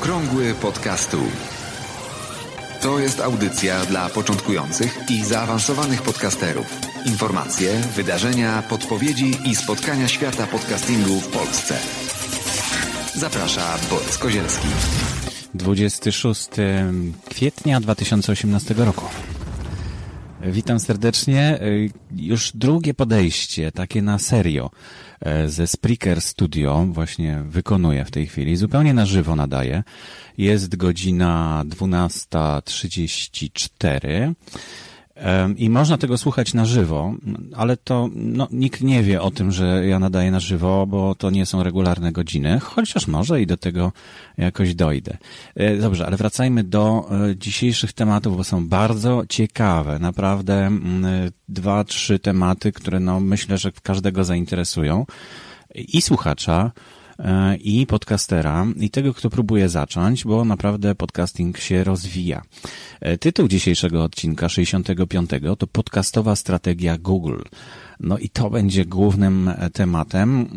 Okrągły podcastu. To jest audycja dla początkujących i zaawansowanych podcasterów. Informacje, wydarzenia, podpowiedzi i spotkania świata podcastingu w Polsce. Zaprasza Borys Kozielski. 26 kwietnia 2018 roku. Witam serdecznie. Już drugie podejście, takie na serio, ze Spreaker Studio właśnie wykonuję w tej chwili. Zupełnie na żywo nadaję. Jest godzina 12.34. I można tego słuchać na żywo, ale to no, nikt nie wie o tym, że ja nadaję na żywo, bo to nie są regularne godziny, chociaż może i do tego jakoś dojdę. E, dobrze, ale wracajmy do e, dzisiejszych tematów, bo są bardzo ciekawe. Naprawdę dwa, trzy tematy, które no, myślę, że każdego zainteresują i słuchacza, E, i podcastera i tego, kto próbuje zacząć, bo naprawdę podcasting się rozwija. E, tytuł dzisiejszego odcinka 65 to podcastowa strategia Google. No i to będzie głównym e, tematem.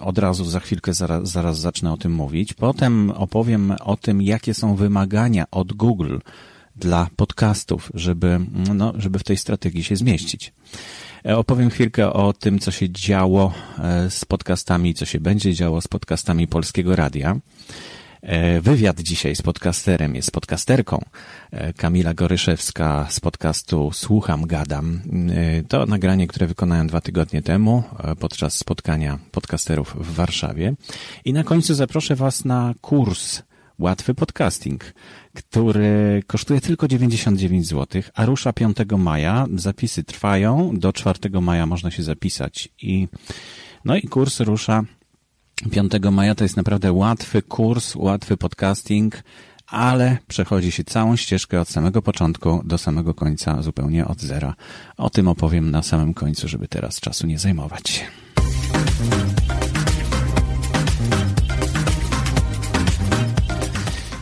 Od razu za chwilkę zaraz, zaraz zacznę o tym mówić. Potem opowiem o tym, jakie są wymagania od Google dla podcastów, żeby, no, żeby w tej strategii się zmieścić. E, opowiem chwilkę o tym, co się działo e, z podcastami, co się będzie działo z podcastami Polskiego Radia. E, wywiad dzisiaj z podcasterem jest podcasterką Kamila Goryszewska z podcastu Słucham, Gadam. To nagranie, które wykonałem dwa tygodnie temu podczas spotkania podcasterów w Warszawie. I na końcu zaproszę Was na kurs Łatwy Podcasting który kosztuje tylko 99 zł, a rusza 5 maja. Zapisy trwają, do 4 maja można się zapisać i no i kurs rusza 5 maja. To jest naprawdę łatwy kurs, łatwy podcasting, ale przechodzi się całą ścieżkę od samego początku do samego końca, zupełnie od zera. O tym opowiem na samym końcu, żeby teraz czasu nie zajmować.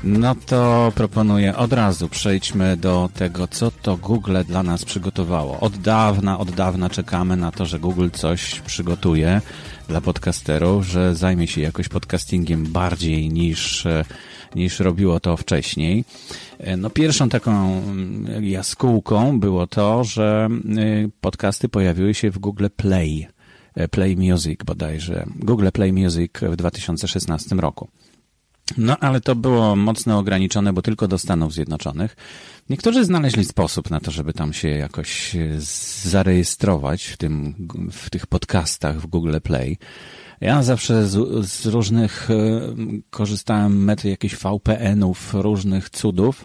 No to proponuję od razu przejdźmy do tego, co to Google dla nas przygotowało. Od dawna, od dawna czekamy na to, że Google coś przygotuje dla podcasterów, że zajmie się jakoś podcastingiem bardziej niż, niż robiło to wcześniej. No pierwszą taką jaskółką było to, że y, podcasty pojawiły się w Google Play. Play Music bodajże. Google Play Music w 2016 roku. No, ale to było mocno ograniczone, bo tylko do Stanów Zjednoczonych. Niektórzy znaleźli sposób na to, żeby tam się jakoś zarejestrować w tym, w tych podcastach w Google Play. Ja zawsze z, z różnych e, korzystałem metod jakichś VPN-ów, różnych cudów.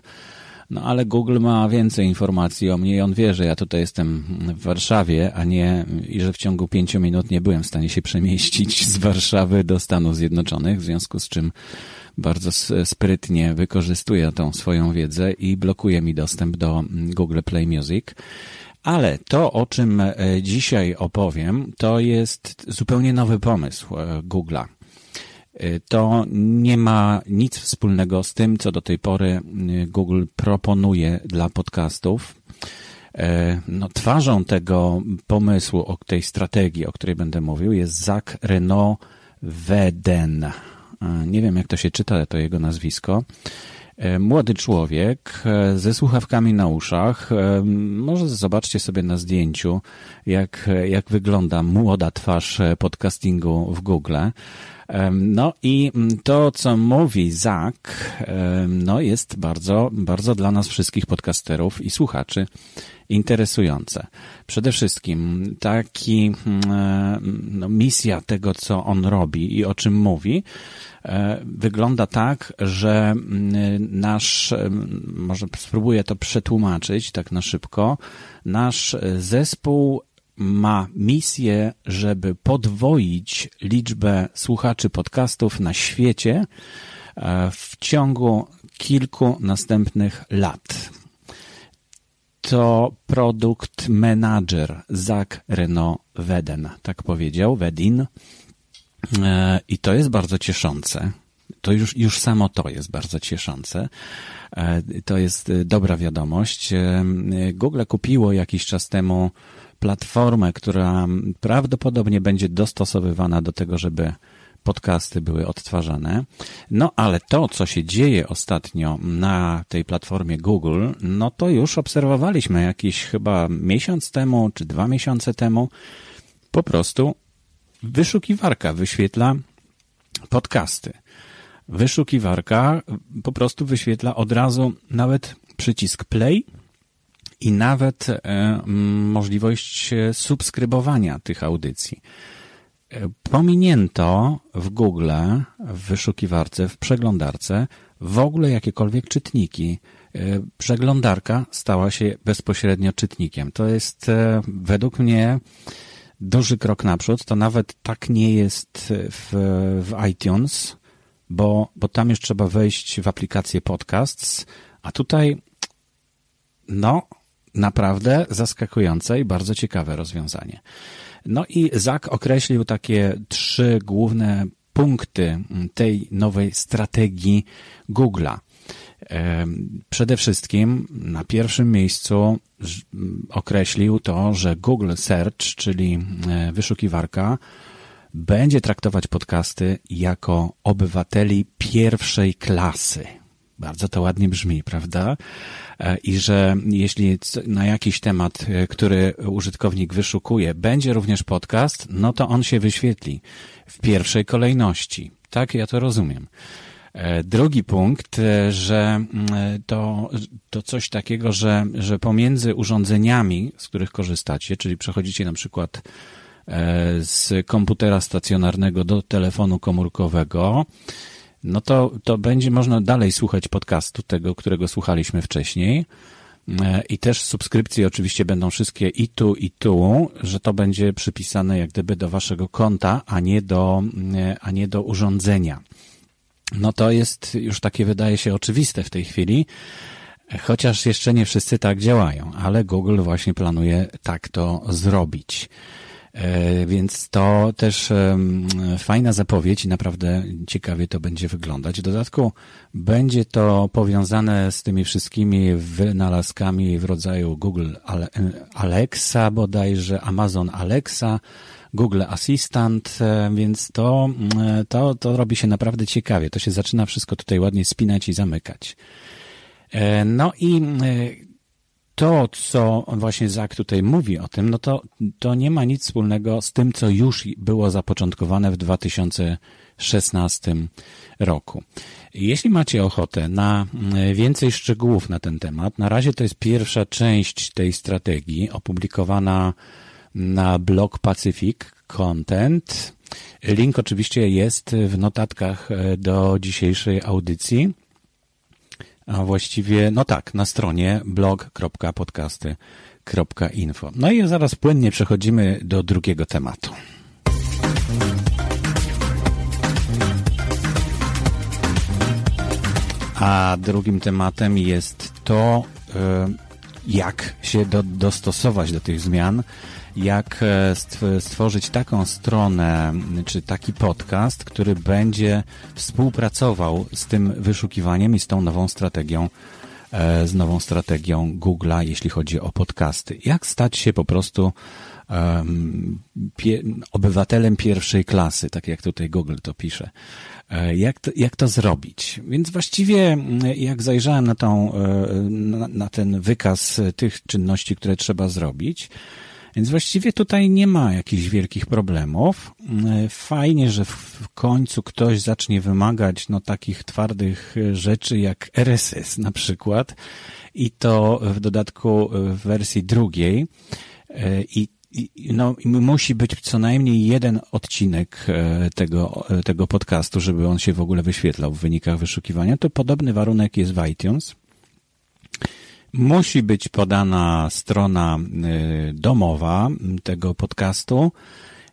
No ale Google ma więcej informacji o mnie i on wie, że ja tutaj jestem w Warszawie, a nie i że w ciągu pięciu minut nie byłem w stanie się przemieścić z Warszawy do Stanów Zjednoczonych, w związku z czym bardzo sprytnie wykorzystuje tą swoją wiedzę i blokuje mi dostęp do mm, Google Play Music. Ale to, o czym e, dzisiaj opowiem, to jest zupełnie nowy pomysł e, Google'a. E, to nie ma nic wspólnego z tym, co do tej pory Google proponuje dla podcastów. No, twarzą tego pomysłu, o tej strategii, o której będę mówił, jest Zach Renault Weden. Nie wiem, jak to się czyta, to jego nazwisko. E, młody człowiek e, ze słuchawkami na uszach. E, może zobaczcie sobie na zdjęciu, jak, jak wygląda młoda twarz podcastingu w Google. No i to, co mówi Zak, no jest bardzo, bardzo dla nas wszystkich podcasterów i słuchaczy interesujące. Przede wszystkim taki no, misja tego, co on robi i o czym mówi, E, wygląda tak, że mm, nasz, może spróbuję to przetłumaczyć tak na szybko, nasz zespół ma misję, żeby podwoić liczbę słuchaczy podcastów na świecie e, w ciągu kilku następnych lat. To produkt manager Zach Renault Weden, tak powiedział, Wedin. E, I to jest bardzo cieszące. To już, już samo to jest bardzo cieszące. E, to jest dobra wiadomość. Google kupiło jakiś czas temu platformę, która prawdopodobnie będzie dostosowywana do tego, żeby podcasty były odtwarzane. No ale to, co się dzieje ostatnio na tej platformie Google, no to już obserwowaliśmy jakiś chyba miesiąc temu, czy dwa miesiące temu. Po prostu wyszukiwarka wyświetla podcasty. Wyszukiwarka po prostu wyświetla od razu nawet przycisk play i nawet e, możliwość subskrybowania tych audycji. E, pominięto w Google, w wyszukiwarce, w przeglądarce w ogóle jakiekolwiek czytniki. E, przeglądarka stała się bezpośrednio czytnikiem. To jest według mnie duży krok naprzód. To nawet tak nie jest w, w iTunes, bo, bo tam już trzeba wejść w aplikację podcasts, a tutaj no, naprawdę zaskakujące i bardzo ciekawe rozwiązanie. No i Zak określił takie trzy główne punkty tej nowej strategii Google'a. Przede wszystkim na pierwszym miejscu określił to, że Google Search, czyli e, wyszukiwarka, będzie traktować podcasty jako obywateli pierwszej klasy. Bardzo to ładnie brzmi, prawda? E, I że jeśli na jakiś temat, e, który użytkownik wyszukuje, będzie również podcast, no to on się wyświetli w pierwszej kolejności. Tak, ja to rozumiem. E, drugi punkt, że to, to coś takiego, że, że pomiędzy urządzeniami, z których korzystacie, czyli przechodzicie na przykład z komputera stacjonarnego do telefonu komórkowego, no to, to będzie można dalej słuchać podcastu tego, którego słuchaliśmy wcześniej. E, I też subskrypcje oczywiście będą wszystkie i tu, i tu, że to będzie przypisane jak gdyby do waszego konta, a nie do, e, a nie do urządzenia. No to jest już takie wydaje się oczywiste w tej chwili, chociaż jeszcze nie wszyscy tak działają, ale Google właśnie planuje tak to zrobić. E, więc to też fajna zapowiedź i naprawdę ciekawie to będzie wyglądać. W dodatku będzie to powiązane z tymi wszystkimi wynalazkami w rodzaju Google Alexa bodajże, Amazon Alexa, Google Assistant, e, więc to, e, to, to robi się naprawdę ciekawie. To się zaczyna wszystko tutaj ładnie spinać i zamykać. No i to, co właśnie Zak tutaj mówi o tym, no to, to nie ma nic wspólnego z tym, co już było zapoczątkowane w 2016 roku. Jeśli macie ochotę na mm, więcej szczegółów na ten temat, na razie to jest pierwsza część tej strategii opublikowana na blog Pacific Content. Link oczywiście jest w notatkach e, do dzisiejszej audycji a właściwie, no tak, na stronie blog.podcasty.info. No i zaraz płynnie przechodzimy do drugiego tematu. A drugim tematem jest to, e, jak się do, dostosować do tych zmian jak e, stworzyć taką stronę, czy taki podcast, który będzie współpracował z tym wyszukiwaniem i z tą nową strategią e, z nową strategią Google'a, jeśli chodzi o podcasty. Jak stać się po prostu um, pie, obywatelem pierwszej klasy, tak jak tutaj Google to pisze. E, jak to, jak to zrobić? Więc właściwie, jak zajrzałem na, tą, na, na ten wykaz tych czynności, które trzeba zrobić, więc właściwie tutaj nie ma jakichś wielkich problemów. Fajnie, że w końcu ktoś zacznie wymagać no, takich twardych rzeczy jak RSS na przykład i to w dodatku w wersji drugiej. I no, musi być co najmniej jeden odcinek e, tego, e, tego podcastu, żeby on się w ogóle wyświetlał w wynikach wyszukiwania. To podobny warunek jest w iTunes. Musi być podana strona y, domowa tego podcastu.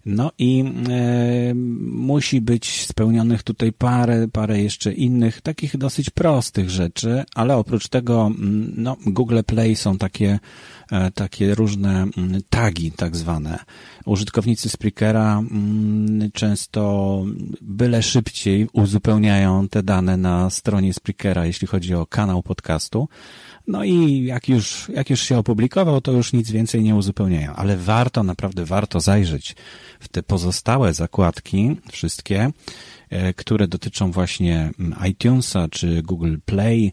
No i e, musi być spełnionych tutaj parę, parę jeszcze innych, takich dosyć prostych rzeczy, ale oprócz tego, mm, no, Google Play są takie, takie różne mm, tagi, tak zwane. Użytkownicy Spreakera mm, często byle szybciej uzupełniają te dane na stronie Spreakera, jeśli chodzi o kanał podcastu. No i jak już, jak już się opublikował, to już nic więcej nie uzupełniają, ale warto, naprawdę warto zajrzeć w te pozostałe zakładki, wszystkie, e, które dotyczą właśnie mm, iTunesa czy Google Play, E,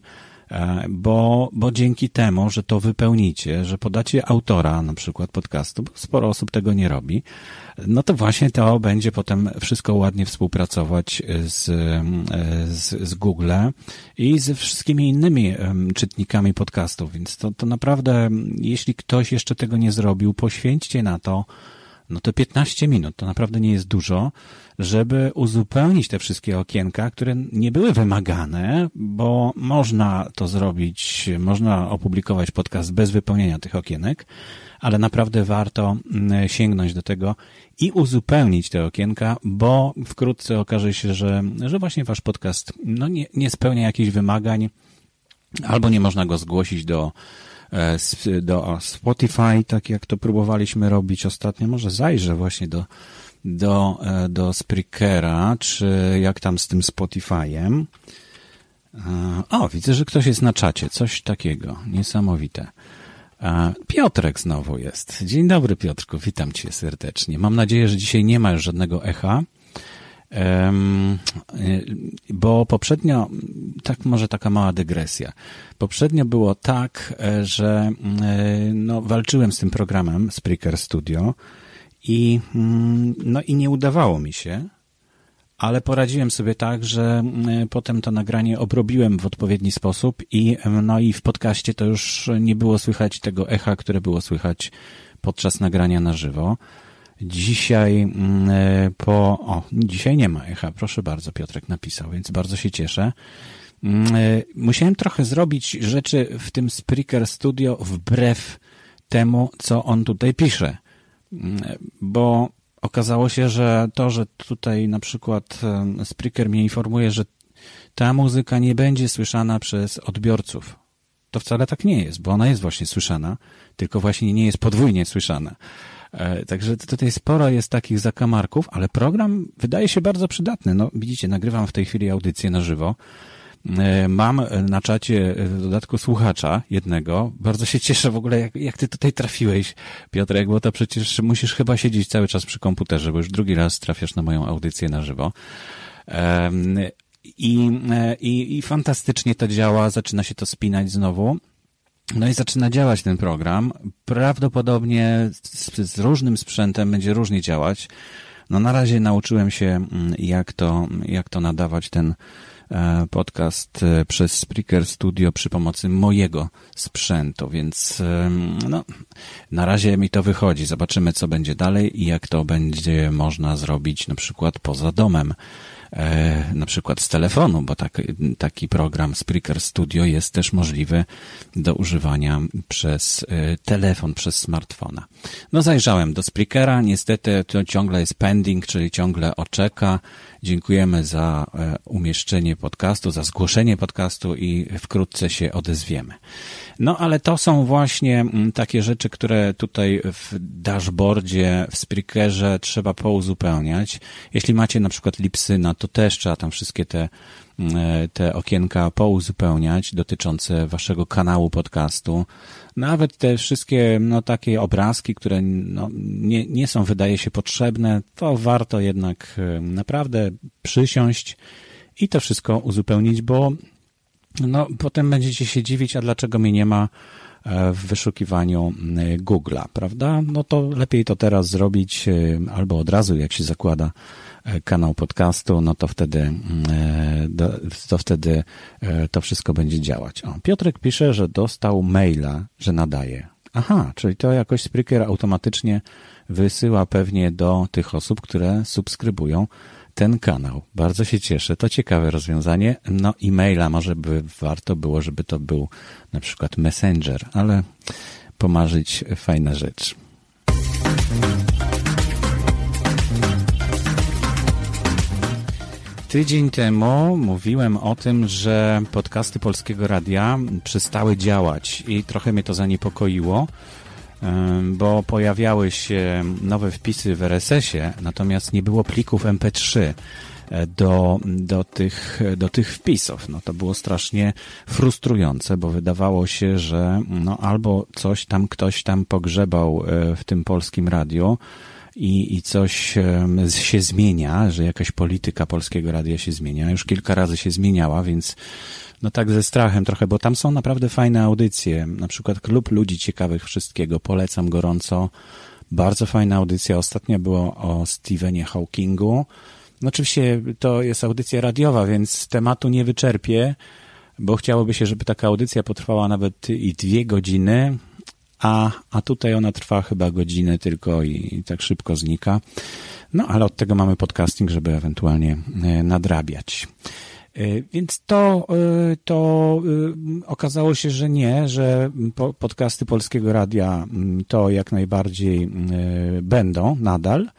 bo, bo dzięki temu, że to wypełnicie, że podacie autora na przykład podcastu, bo sporo osób tego nie robi, no to właśnie to będzie potem wszystko ładnie współpracować z, z, z Google i ze wszystkimi innymi czytnikami podcastów, więc to, to naprawdę, jeśli ktoś jeszcze tego nie zrobił, poświęćcie na to no to 15 minut to naprawdę nie jest dużo, żeby uzupełnić te wszystkie okienka, które nie były wymagane, bo można to zrobić, można opublikować podcast bez wypełnienia tych okienek, ale naprawdę warto mm, sięgnąć do tego i uzupełnić te okienka, bo wkrótce okaże się, że, że właśnie wasz podcast no nie, nie spełnia jakichś wymagań, albo nie można go zgłosić do do Spotify, tak jak to próbowaliśmy robić ostatnio. Może zajrzę właśnie do, do, e, do Spreakera, czy jak tam z tym Spotify'em. E, o, widzę, że ktoś jest na czacie. Coś takiego. Niesamowite. Piotrek znowu jest. Dzień dobry, Piotrku. Witam cię serdecznie. Mam nadzieję, że dzisiaj nie ma już żadnego echa. Bo poprzednio, tak może taka mała dygresja. Poprzednio było tak, e, że e, no, walczyłem z tym programem Spreaker Studio i, mm, no, i nie udawało mi się, ale poradziłem sobie tak, że e, potem to nagranie obrobiłem w odpowiedni sposób i, no, i w podcaście to już nie było słychać tego echa, które było słychać podczas nagrania na żywo. Dzisiaj mm, e, po... O, dzisiaj nie ma echa. Proszę bardzo, Piotrek napisał, więc bardzo się cieszę. Mm, e, musiałem trochę zrobić rzeczy w tym Spreaker Studio wbrew temu, co on tutaj pisze. Mm, bo okazało się, że to, że tutaj na przykład Spreaker mnie informuje, że ta muzyka nie będzie słyszana przez odbiorców. To wcale tak nie jest, bo ona jest właśnie słyszana, tylko właśnie nie jest podwójnie słyszana. E, także tutaj sporo jest takich zakamarków, ale program wydaje się bardzo przydatny. No, widzicie, nagrywam w tej chwili audycję na żywo. E, mam na czacie w dodatku słuchacza jednego. Bardzo się cieszę w ogóle, jak, jak ty tutaj trafiłeś, Piotrek, bo to przecież musisz chyba siedzieć cały czas przy komputerze, bo już drugi raz trafiasz na moją audycję na żywo. I, e, i, I fantastycznie to działa, zaczyna się to spinać znowu. No i zaczyna działać ten program. Prawdopodobnie z, z, różnym sprzętem będzie różnie działać. No na razie nauczyłem się, mm, jak to, jak to nadawać ten e, podcast e, przez Spreaker Studio przy pomocy mojego sprzętu, więc no, na razie mi to wychodzi. Zobaczymy, co będzie dalej i jak to będzie można zrobić na przykład poza domem. E, na przykład z telefonu, bo tak, taki program Spreaker Studio jest też możliwy do używania przez e, telefon, przez smartfona. No zajrzałem do Spreakera, niestety to ciągle jest pending, czyli ciągle oczeka. Dziękujemy za e, umieszczenie podcastu, za zgłoszenie podcastu i wkrótce się odezwiemy. No ale to są właśnie mm, takie rzeczy, które tutaj w dashboardzie, w Spreakerze trzeba pouzupełniać. Jeśli macie na przykład Lipsyna, to też trzeba tam wszystkie te te okienka pouzupełniać dotyczące waszego kanału podcastu. Nawet te wszystkie, no, takie obrazki, które no, nie, nie są, wydaje się, potrzebne, to warto jednak e, naprawdę przysiąść i to wszystko uzupełnić, bo no, potem będziecie się dziwić, a dlaczego mnie nie ma e, w wyszukiwaniu Google'a, prawda? No to lepiej to teraz zrobić e, albo od razu, jak się zakłada e, kanał podcastu, no to wtedy, to wtedy to wszystko będzie działać. O, Piotrek pisze, że dostał maila, że nadaje. Aha, czyli to jakoś Spreaker automatycznie wysyła pewnie do tych osób, które subskrybują ten kanał. Bardzo się cieszę. To ciekawe rozwiązanie. No, e-maila może by warto było, żeby to był na przykład Messenger, ale pomarzyć fajna rzecz. Tydzień temu mówiłem o tym, że podcasty Polskiego Radia przestały działać i trochę mnie to zaniepokoiło bo pojawiały się nowe wpisy w RSS-ie, natomiast nie było plików MP3 e, do, do, tych, do tych wpisów. No to było strasznie frustrujące, bo wydawało się, że no albo coś tam ktoś tam pogrzebał e, w tym polskim radiu, i, i coś się zmienia, że jakaś polityka polskiego radia się zmienia. Już kilka razy się zmieniała, więc no tak ze strachem trochę, bo tam są naprawdę fajne audycje. Na przykład Klub Ludzi Ciekawych Wszystkiego. Polecam gorąco. Bardzo fajna audycja. Ostatnio było o Stephenie Hawkingu. No oczywiście to jest audycja radiowa, więc tematu nie wyczerpię, bo chciałoby się, żeby taka audycja potrwała nawet i dwie godziny, a, a tutaj ona trwa chyba godzinę tylko i, i tak szybko znika. No ale od tego mamy podcasting, żeby ewentualnie e, nadrabiać. E, więc to, e, to okazało się, że nie, że podcasty Polskiego Radia to jak najbardziej będą nadal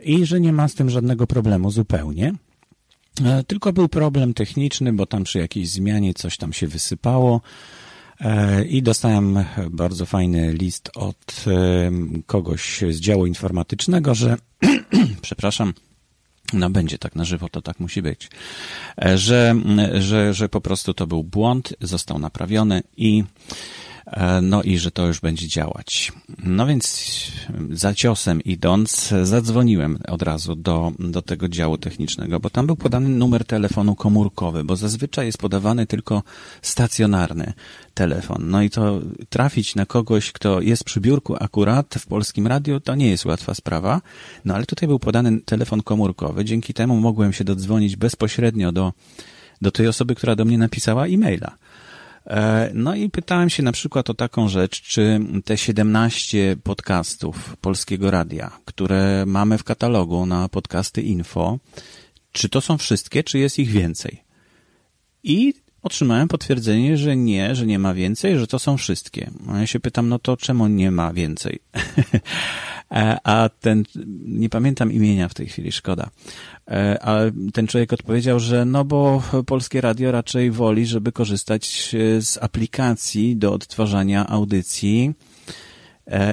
i że nie ma z tym żadnego problemu zupełnie. Tylko był problem techniczny, bo tam przy jakiejś zmianie coś tam się wysypało. E, I dostałem bardzo fajny list od kogoś z działu informatycznego, że, przepraszam, no będzie tak na żywo, to tak musi być, e, że, że, że po prostu to był błąd, został naprawiony i no i że to już będzie działać. No więc za ciosem idąc, zadzwoniłem od razu do, do tego działu technicznego, bo tam był podany numer telefonu komórkowy, bo zazwyczaj jest podawany tylko stacjonarny telefon. No i to trafić na kogoś, kto jest przy biurku akurat w polskim radiu, to nie jest łatwa sprawa. No ale tutaj był podany telefon komórkowy, dzięki temu mogłem się dodzwonić bezpośrednio do, do tej osoby, która do mnie napisała e-maila. E, no i pytałem się na przykład o taką rzecz, czy te 17 podcastów Polskiego Radia, które mamy w katalogu na podcasty info, czy to są wszystkie, czy jest ich więcej? I otrzymałem potwierdzenie, że nie, że nie ma więcej, że to są wszystkie. A ja się pytam, no to czemu nie ma więcej? E, a ten, nie pamiętam imienia w tej chwili, szkoda. Ale ten człowiek odpowiedział, że no bo polskie radio raczej woli, żeby korzystać e, z aplikacji do odtwarzania audycji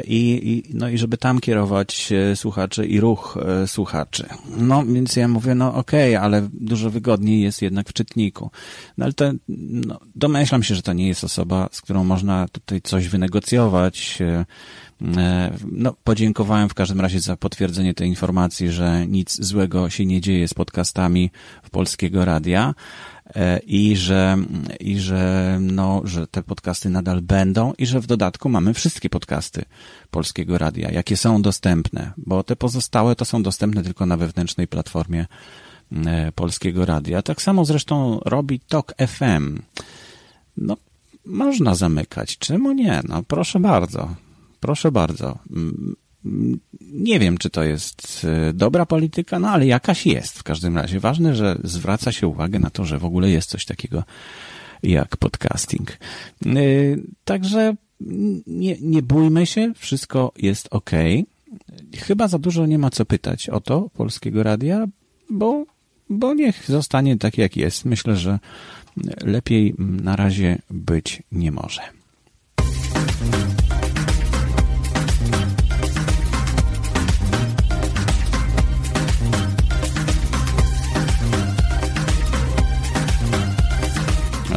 i, i, no i żeby tam kierować słuchaczy i ruch słuchaczy. No więc ja mówię, no okej, okay, ale dużo wygodniej jest jednak w czytniku. No ale to, no, domyślam się, że to nie jest osoba, z którą można tutaj coś wynegocjować, E, no, podziękowałem w każdym razie za potwierdzenie tej informacji, że nic złego się nie dzieje z podcastami w Polskiego Radia e, i że, i że, no, że te podcasty nadal będą i że w dodatku mamy wszystkie podcasty Polskiego Radia, jakie są dostępne, bo te pozostałe to są dostępne tylko na wewnętrznej platformie e, Polskiego Radia. Tak samo zresztą robi Tok FM. No, można zamykać. Czemu nie? No, proszę bardzo. Proszę bardzo. Nie wiem, czy to jest e, dobra polityka, no ale jakaś jest w każdym razie. Ważne, że zwraca się uwagę na to, że w ogóle jest coś takiego jak podcasting. E, także nie, nie bójmy się, wszystko jest ok. Chyba za dużo nie ma co pytać o to Polskiego Radia, bo, bo niech zostanie tak jak jest. Myślę, że lepiej na razie być nie może.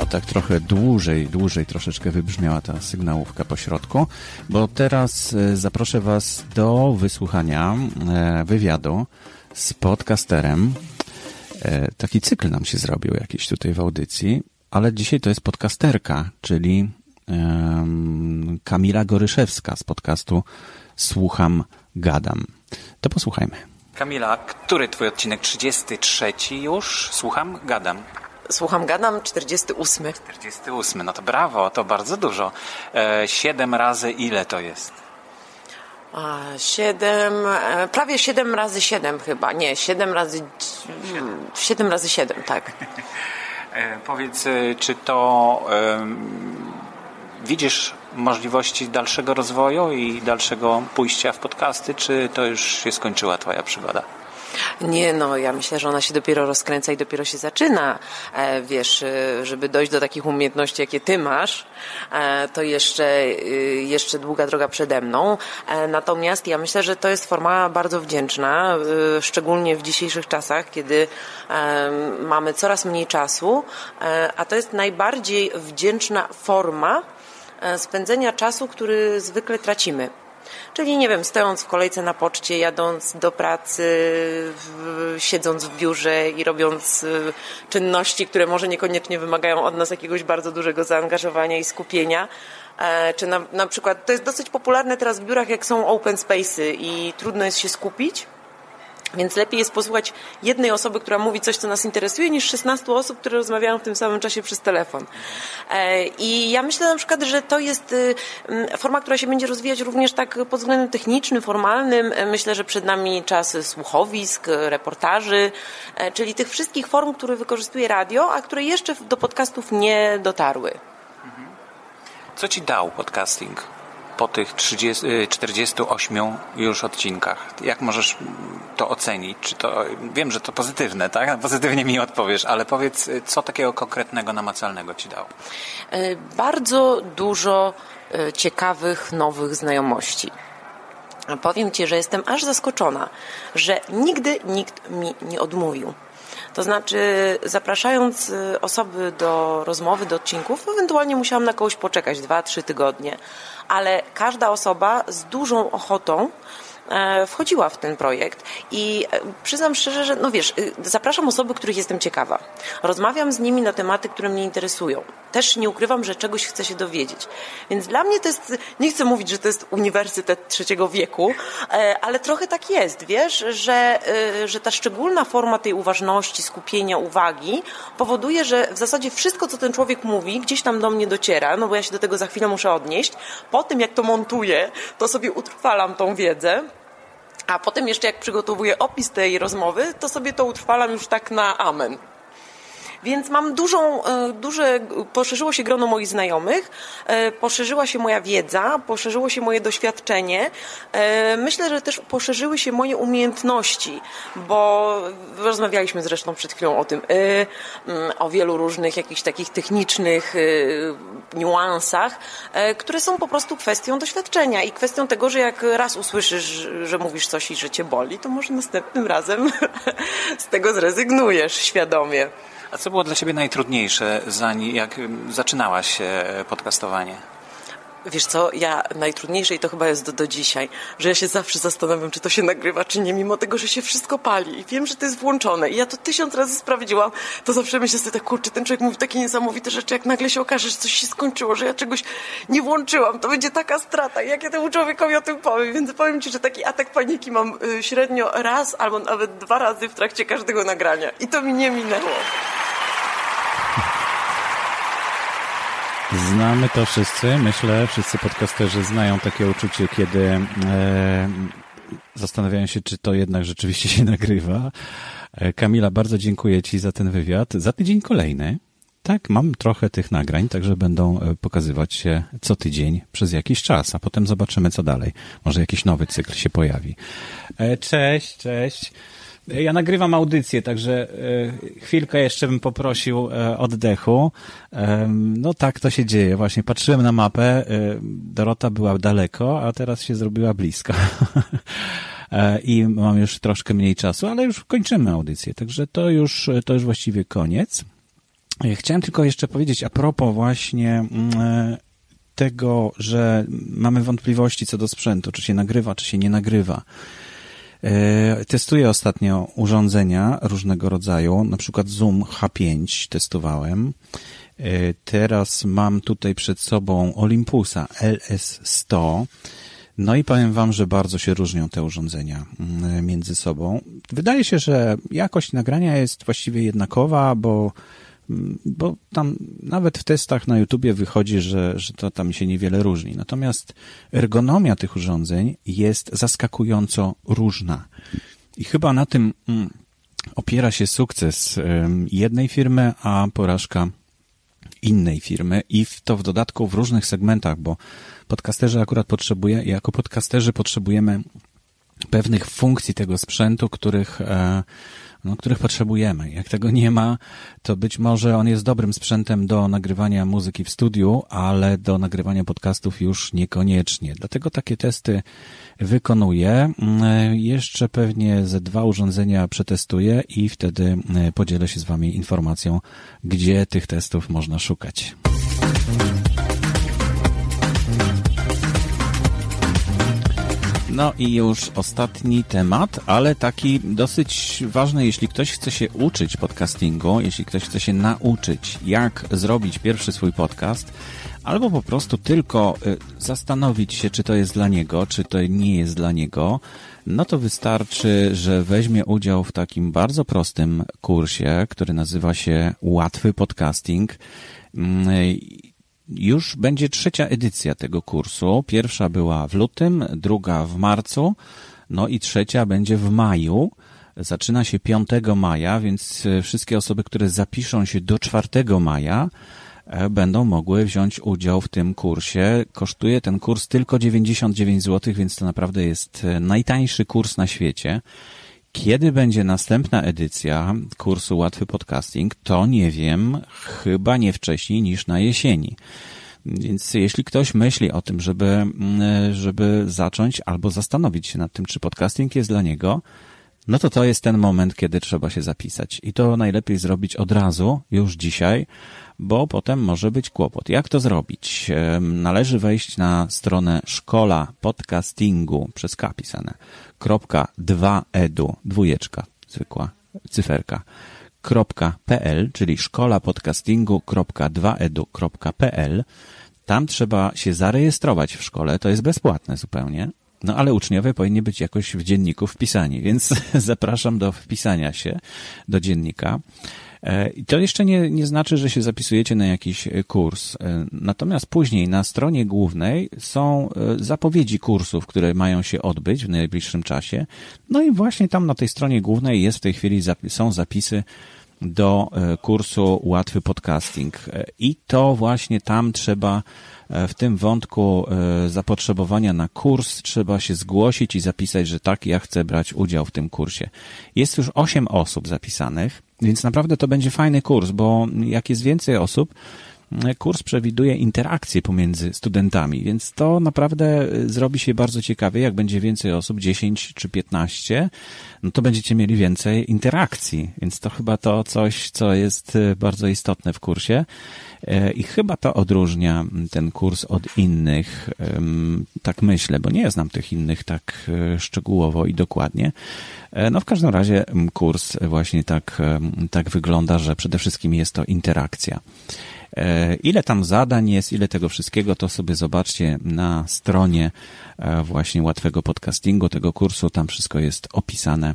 Tak trochę dłużej, dłużej troszeczkę wybrzmiała ta sygnałówka po środku, bo teraz e, zaproszę Was do wysłuchania e, wywiadu z podcasterem. E, taki cykl nam się zrobił jakiś tutaj w audycji, ale dzisiaj to jest podcasterka, czyli Kamila Goryszewska z podcastu Słucham, Gadam. To posłuchajmy. Kamila, który twój odcinek? 33 już? Słucham, gadam. Słucham, gadam 48. 48, no to brawo, to bardzo dużo. E, 7 razy ile to jest? 7, e, prawie 7 razy 7 chyba. Nie, 7 razy 7, 7 razy 7, tak. E, powiedz, czy to widzisz możliwości dalszego rozwoju i dalszego pójścia w podcasty, czy to już się skończyła Twoja przygoda? Nie, no ja myślę, że ona się dopiero rozkręca i dopiero się zaczyna. E, wiesz, e, żeby dojść do takich umiejętności, jakie ty masz, e, to jeszcze, jeszcze długa droga przede mną. Natomiast ja myślę, że to jest forma bardzo wdzięczna, szczególnie w dzisiejszych czasach, kiedy mamy coraz mniej czasu, a to jest najbardziej wdzięczna forma spędzenia czasu, który zwykle tracimy. Czyli nie wiem, stojąc w kolejce na poczcie, jadąc do pracy, siedząc w biurze i robiąc y, czynności, które może niekoniecznie wymagają od nas jakiegoś bardzo dużego zaangażowania i skupienia. E, czy na, na przykład, to jest dosyć popularne teraz w biurach, jak są open space'y i trudno jest się skupić więc lepiej jest posłuchać jednej osoby, która mówi coś, co nas interesuje, niż 16 osób, które rozmawiają w tym samym czasie przez telefon. E, I ja myślę na przykład, że to jest y, forma, która się będzie rozwijać również tak pod względem technicznym, formalnym. E, myślę, że przed nami czas słuchowisk, reportaży, e, czyli tych wszystkich form, które wykorzystuje radio, a które jeszcze do podcastów nie dotarły. Co ci dał podcasting? Po tych 30, 48 y, już odcinkach. Jak możesz to ocenić? Czy to, wiem, że to pozytywne, tak? Pozytywnie mi odpowiesz, ale powiedz, y, co takiego konkretnego, namacalnego ci dało? Y, bardzo dużo ciekawych, nowych znajomości. Powiem Ci, że jestem aż zaskoczona, że nigdy nikt mi nie odmówił. To znaczy, zapraszając osoby do rozmowy, do odcinków, ewentualnie musiałam na kogoś poczekać dwa, trzy tygodnie. Ale każda osoba z dużą ochotą wchodziła w ten projekt i e, przyznam szczerze, że no wiesz, y, zapraszam osoby, których jestem ciekawa. Rozmawiam z nimi na tematy, które mnie interesują. Też nie ukrywam, że czegoś chcę się dowiedzieć. Więc dla mnie to jest, nie chcę mówić, że to jest uniwersytet trzeciego wieku, e, ale trochę tak jest, wiesz, że, że ta szczególna forma tej uważności, skupienia uwagi powoduje, że w zasadzie wszystko, co ten człowiek mówi, gdzieś tam do mnie dociera, no bo ja się do tego za chwilę muszę odnieść. Po tym, jak to montuję, to sobie utrwalam tą wiedzę a potem jeszcze jak przygotowuję opis tej rozmowy, to sobie to utrwalam już tak na amen. Więc mam dużą, e, duże, poszerzyło się grono moich znajomych, e, poszerzyła się moja wiedza, poszerzyło się moje doświadczenie. E, myślę, że też poszerzyły się moje umiejętności, bo rozmawialiśmy zresztą przed chwilą o tym, o wielu różnych jakichś takich technicznych niuansach, które są po prostu kwestią doświadczenia i kwestią tego, że jak raz usłyszysz, że mówisz coś i że cię boli, to może następnym razem z tego zrezygnujesz świadomie. A co było dla Ciebie najtrudniejsze, zanim, jak zaczynałaś podcastowanie? Wiesz co, ja najtrudniejsze i to chyba jest do, do dzisiaj, że ja się zawsze zastanawiam, czy to się nagrywa, czy nie, mimo tego, że się wszystko pali. I wiem, że to jest włączone. I ja to tysiąc razy sprawdziłam, to zawsze myślę sobie tak, kurczę, ten człowiek mówi takie niesamowite rzeczy, jak nagle się okaże, że coś się skończyło, że ja czegoś nie włączyłam, to będzie taka strata, jak ja temu człowiekowi o tym powiem, więc powiem Ci, że taki atak paniki mam y, średnio raz albo nawet dwa razy w trakcie każdego nagrania. I to mi nie minęło. Znamy to wszyscy, myślę, wszyscy podcasterzy znają takie uczucie, kiedy e, zastanawiają się, czy to jednak rzeczywiście się nagrywa. E, Kamila, bardzo dziękuję Ci za ten wywiad. Za tydzień kolejny. Tak, mam trochę tych nagrań, także będą e, pokazywać się co tydzień przez jakiś czas, a potem zobaczymy, co dalej. Może jakiś nowy cykl się pojawi. E, cześć, cześć. Ja nagrywam audycję, także e, chwilkę jeszcze bym poprosił e, oddechu. E, no tak to się dzieje. Właśnie patrzyłem na mapę. Dorota była daleko, a teraz się zrobiła blisko. I mam już troszkę mniej czasu, ale już kończymy audycję, także to już, to już właściwie koniec. Chciałem tylko jeszcze powiedzieć a propos właśnie mm, tego, że mamy wątpliwości co do sprzętu, czy się nagrywa, czy się nie nagrywa. E, testuję ostatnio urządzenia różnego rodzaju, na przykład Zoom H5 testowałem. E, teraz mam tutaj przed sobą Olympusa LS100. No i powiem Wam, że bardzo się różnią te urządzenia mm, między sobą. Wydaje się, że jakość nagrania jest właściwie jednakowa, bo bo tam nawet w testach na YouTubie wychodzi, że, że to tam się niewiele różni. Natomiast ergonomia tych urządzeń jest zaskakująco różna. I chyba na tym mm, opiera się sukces jednej firmy, a porażka innej firmy i w to w dodatku w różnych segmentach, bo podcasterzy akurat potrzebuje, jako podcasterzy potrzebujemy pewnych funkcji tego sprzętu, których e, no, których potrzebujemy. Jak tego nie ma, to być może on jest dobrym sprzętem do nagrywania muzyki w studiu, ale do nagrywania podcastów już niekoniecznie. Dlatego takie testy wykonuję. Mm, jeszcze pewnie ze dwa urządzenia przetestuję i wtedy e, podzielę się z Wami informacją, gdzie tych testów można szukać. No i już ostatni temat, ale taki dosyć ważny, jeśli ktoś chce się uczyć podcastingu, jeśli ktoś chce się nauczyć, jak zrobić pierwszy swój podcast, albo po prostu tylko y, zastanowić się, czy to jest dla niego, czy to nie jest dla niego, no to wystarczy, że weźmie udział w takim bardzo prostym kursie, który nazywa się Łatwy Podcasting. Już będzie trzecia edycja tego kursu. Pierwsza była w lutym, druga w marcu, no i trzecia będzie w maju. Zaczyna się 5 maja, więc e, wszystkie osoby, które zapiszą się do 4 maja, e, będą mogły wziąć udział w tym kursie. Kosztuje ten kurs tylko 99 zł, więc to naprawdę jest e, najtańszy kurs na świecie. Kiedy będzie następna edycja kursu Łatwy Podcasting, to nie wiem, chyba nie wcześniej niż na jesieni. Więc jeśli ktoś myśli o tym, żeby, mm, żeby zacząć albo zastanowić się nad tym, czy podcasting jest dla niego, no to to jest ten moment, kiedy trzeba się zapisać. I to najlepiej zrobić od razu, już dzisiaj, bo potem może być kłopot. Jak to zrobić? Należy wejść na stronę szkola podcastingu przez K pisane, kropka 2edu, dwójeczka, zwykła cyferka, .pl, czyli szkola podcastingu.2edu.pl. Tam trzeba się zarejestrować w szkole, to jest bezpłatne zupełnie. No ale uczniowie powinni być jakoś w dzienniku wpisani, więc zapraszam do wpisania się do dziennika. E, I to jeszcze nie, nie znaczy, że się zapisujecie na jakiś e, kurs. E, natomiast później na stronie głównej są zapowiedzi kursów, które mają się odbyć w najbliższym czasie. No i właśnie tam na tej stronie głównej jest w tej chwili są zapisy do kursu Łatwy Podcasting. I to właśnie tam trzeba w tym wątku zapotrzebowania na kurs trzeba się zgłosić i zapisać, że tak, ja chcę brać udział w tym kursie. Jest już osiem osób zapisanych. Więc naprawdę to będzie fajny kurs, bo jak jest więcej osób, kurs przewiduje interakcje pomiędzy studentami, więc to naprawdę zrobi się bardzo ciekawie, jak będzie więcej osób, 10 czy 15, no to będziecie mieli więcej interakcji, więc to chyba to coś, co jest bardzo istotne w kursie. E, I chyba to odróżnia ten kurs od innych, tak myślę, bo nie znam tych innych tak e, szczegółowo i dokładnie. E, no w każdym razie kurs właśnie tak, tak wygląda, że przede wszystkim jest to interakcja. E, ile tam zadań jest, ile tego wszystkiego, to sobie zobaczcie na stronie e, właśnie łatwego podcastingu, tego kursu. Tam wszystko jest opisane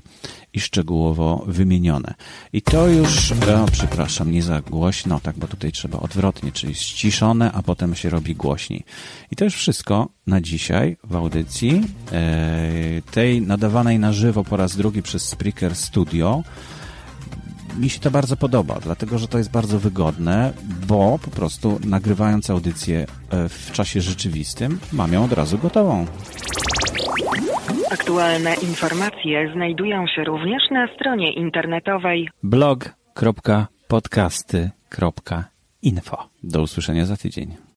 i szczegółowo wymienione. I to już, o, przepraszam, nie za głośno, tak, bo tutaj trzeba odwrotnie, czyli ściszone, a potem się robi głośniej. I to już wszystko na dzisiaj w audycji, e, tej nadawanej na żywo po raz drugi przez Spreaker Studio mi się to bardzo podoba, dlatego że to jest bardzo wygodne, bo po prostu nagrywając audycję e, w czasie rzeczywistym mam ją od razu gotową. Aktualne informacje znajdują się również na stronie internetowej blog.podcasty.info. Do usłyszenia za tydzień.